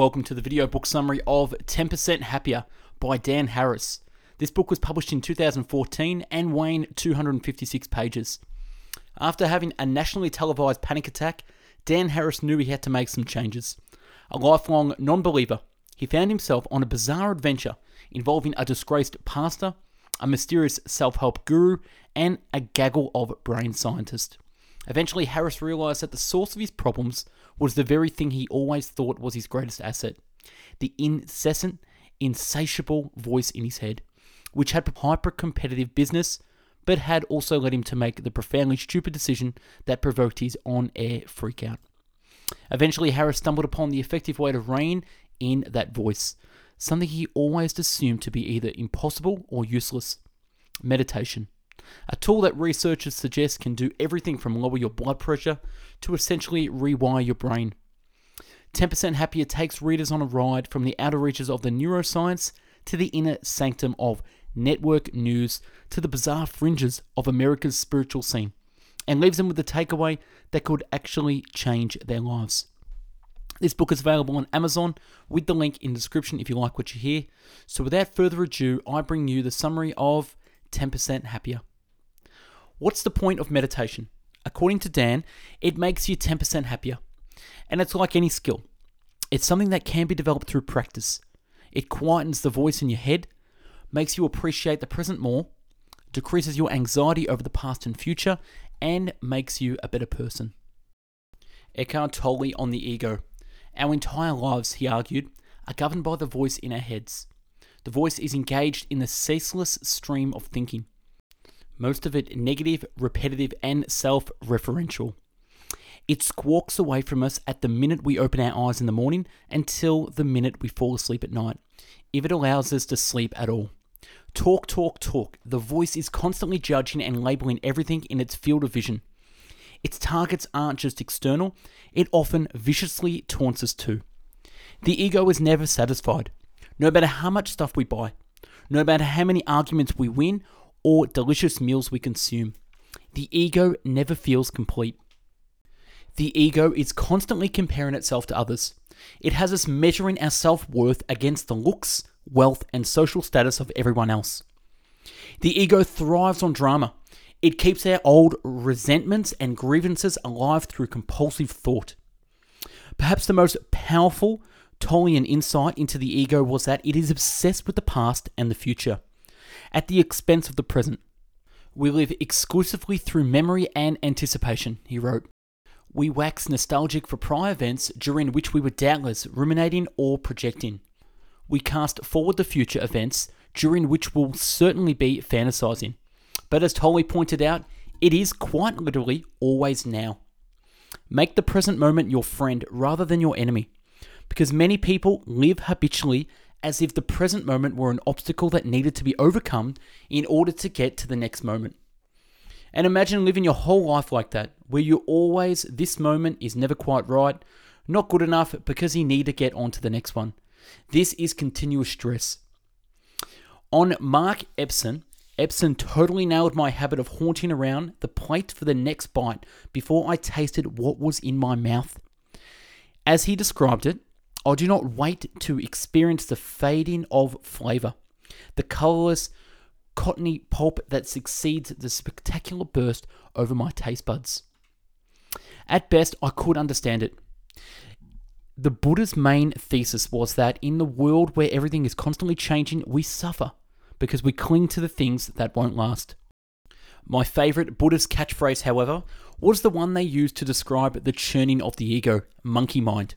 Welcome to the video book summary of 10% Happier by Dan Harris. This book was published in 2014 and weighed 256 pages. After having a nationally televised panic attack, Dan Harris knew he had to make some changes. A lifelong non believer, he found himself on a bizarre adventure involving a disgraced pastor, a mysterious self help guru, and a gaggle of brain scientists. Eventually, Harris realized that the source of his problems was the very thing he always thought was his greatest asset the incessant, insatiable voice in his head, which had hyper competitive business, but had also led him to make the profoundly stupid decision that provoked his on air freakout. Eventually, Harris stumbled upon the effective way to rein in that voice, something he always assumed to be either impossible or useless meditation a tool that researchers suggest can do everything from lower your blood pressure to essentially rewire your brain. 10% Happier takes readers on a ride from the outer reaches of the neuroscience to the inner sanctum of network news to the bizarre fringes of America's spiritual scene and leaves them with a takeaway that could actually change their lives. This book is available on Amazon with the link in the description if you like what you hear. So without further ado, I bring you the summary of 10% Happier. What's the point of meditation? According to Dan, it makes you 10% happier. And it's like any skill, it's something that can be developed through practice. It quietens the voice in your head, makes you appreciate the present more, decreases your anxiety over the past and future, and makes you a better person. Eckhart Tolle on the ego. Our entire lives, he argued, are governed by the voice in our heads. The voice is engaged in the ceaseless stream of thinking most of it negative, repetitive, and self referential. It squawks away from us at the minute we open our eyes in the morning until the minute we fall asleep at night, if it allows us to sleep at all. Talk, talk, talk. The voice is constantly judging and labeling everything in its field of vision. Its targets aren't just external, it often viciously taunts us too. The ego is never satisfied, no matter how much stuff we buy, no matter how many arguments we win or delicious meals we consume. The ego never feels complete. The ego is constantly comparing itself to others. It has us measuring our self worth against the looks, wealth, and social status of everyone else. The ego thrives on drama. It keeps our old resentments and grievances alive through compulsive thought. Perhaps the most powerful Tolian insight into the ego was that it is obsessed with the past and the future at the expense of the present. We live exclusively through memory and anticipation, he wrote. We wax nostalgic for prior events during which we were doubtless ruminating or projecting. We cast forward the future events during which we'll certainly be fantasizing. But as Tolle pointed out, it is quite literally always now. Make the present moment your friend rather than your enemy, because many people live habitually as if the present moment were an obstacle that needed to be overcome in order to get to the next moment. And imagine living your whole life like that, where you always, this moment is never quite right, not good enough because you need to get on to the next one. This is continuous stress. On Mark Epstein, Epstein totally nailed my habit of haunting around the plate for the next bite before I tasted what was in my mouth. As he described it, I do not wait to experience the fading of flavour, the colourless, cottony pulp that succeeds the spectacular burst over my taste buds. At best, I could understand it. The Buddha's main thesis was that in the world where everything is constantly changing, we suffer because we cling to the things that won't last. My favourite Buddhist catchphrase, however, was the one they used to describe the churning of the ego monkey mind.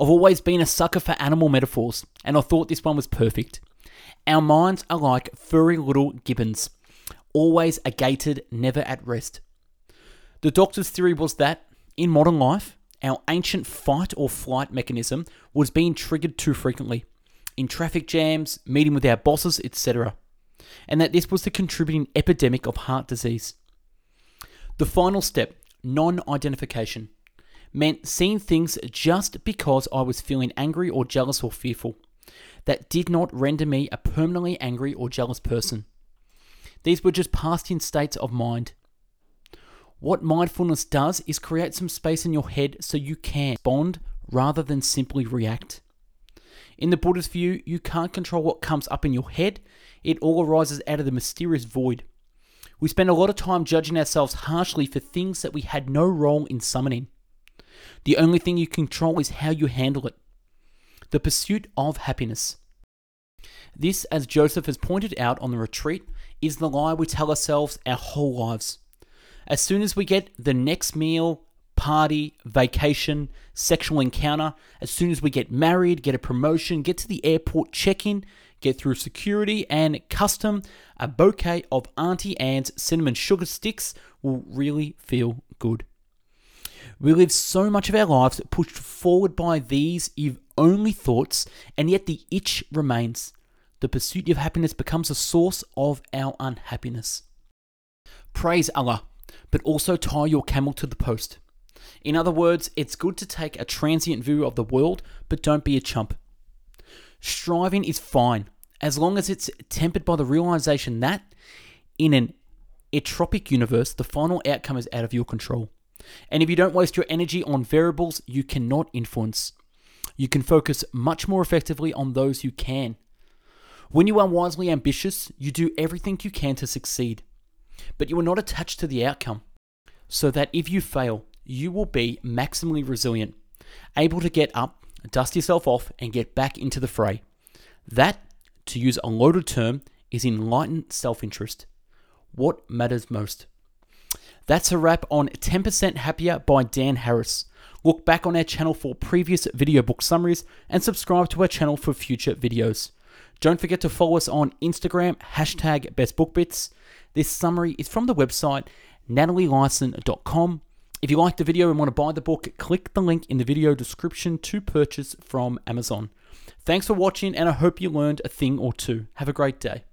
I've always been a sucker for animal metaphors, and I thought this one was perfect. Our minds are like furry little gibbons, always agated, never at rest. The doctor's theory was that, in modern life, our ancient fight or flight mechanism was being triggered too frequently, in traffic jams, meeting with our bosses, etc., and that this was the contributing epidemic of heart disease. The final step, non identification meant seeing things just because I was feeling angry or jealous or fearful. That did not render me a permanently angry or jealous person. These were just passing states of mind. What mindfulness does is create some space in your head so you can respond rather than simply react. In the Buddhist view, you can't control what comes up in your head, it all arises out of the mysterious void. We spend a lot of time judging ourselves harshly for things that we had no role in summoning. The only thing you control is how you handle it. The pursuit of happiness. This, as Joseph has pointed out on the retreat, is the lie we tell ourselves our whole lives. As soon as we get the next meal, party, vacation, sexual encounter, as soon as we get married, get a promotion, get to the airport check in, get through security and custom, a bouquet of Auntie Anne's cinnamon sugar sticks will really feel good. We live so much of our lives pushed forward by these if only thoughts, and yet the itch remains. The pursuit of happiness becomes a source of our unhappiness. Praise Allah, but also tie your camel to the post. In other words, it's good to take a transient view of the world, but don't be a chump. Striving is fine, as long as it's tempered by the realization that, in an entropic universe, the final outcome is out of your control. And if you don't waste your energy on variables you cannot influence, you can focus much more effectively on those you can. When you are wisely ambitious, you do everything you can to succeed, but you are not attached to the outcome, so that if you fail, you will be maximally resilient, able to get up, dust yourself off, and get back into the fray. That, to use a loaded term, is enlightened self interest. What matters most? That's a wrap on 10% Happier by Dan Harris. Look back on our channel for previous video book summaries and subscribe to our channel for future videos. Don't forget to follow us on Instagram, hashtag bestbookbits. This summary is from the website nateliason.com if you liked the video and want to buy the book, click the link in the video description to purchase from Amazon. Thanks for watching, and I hope you learned a thing or two. Have a great day.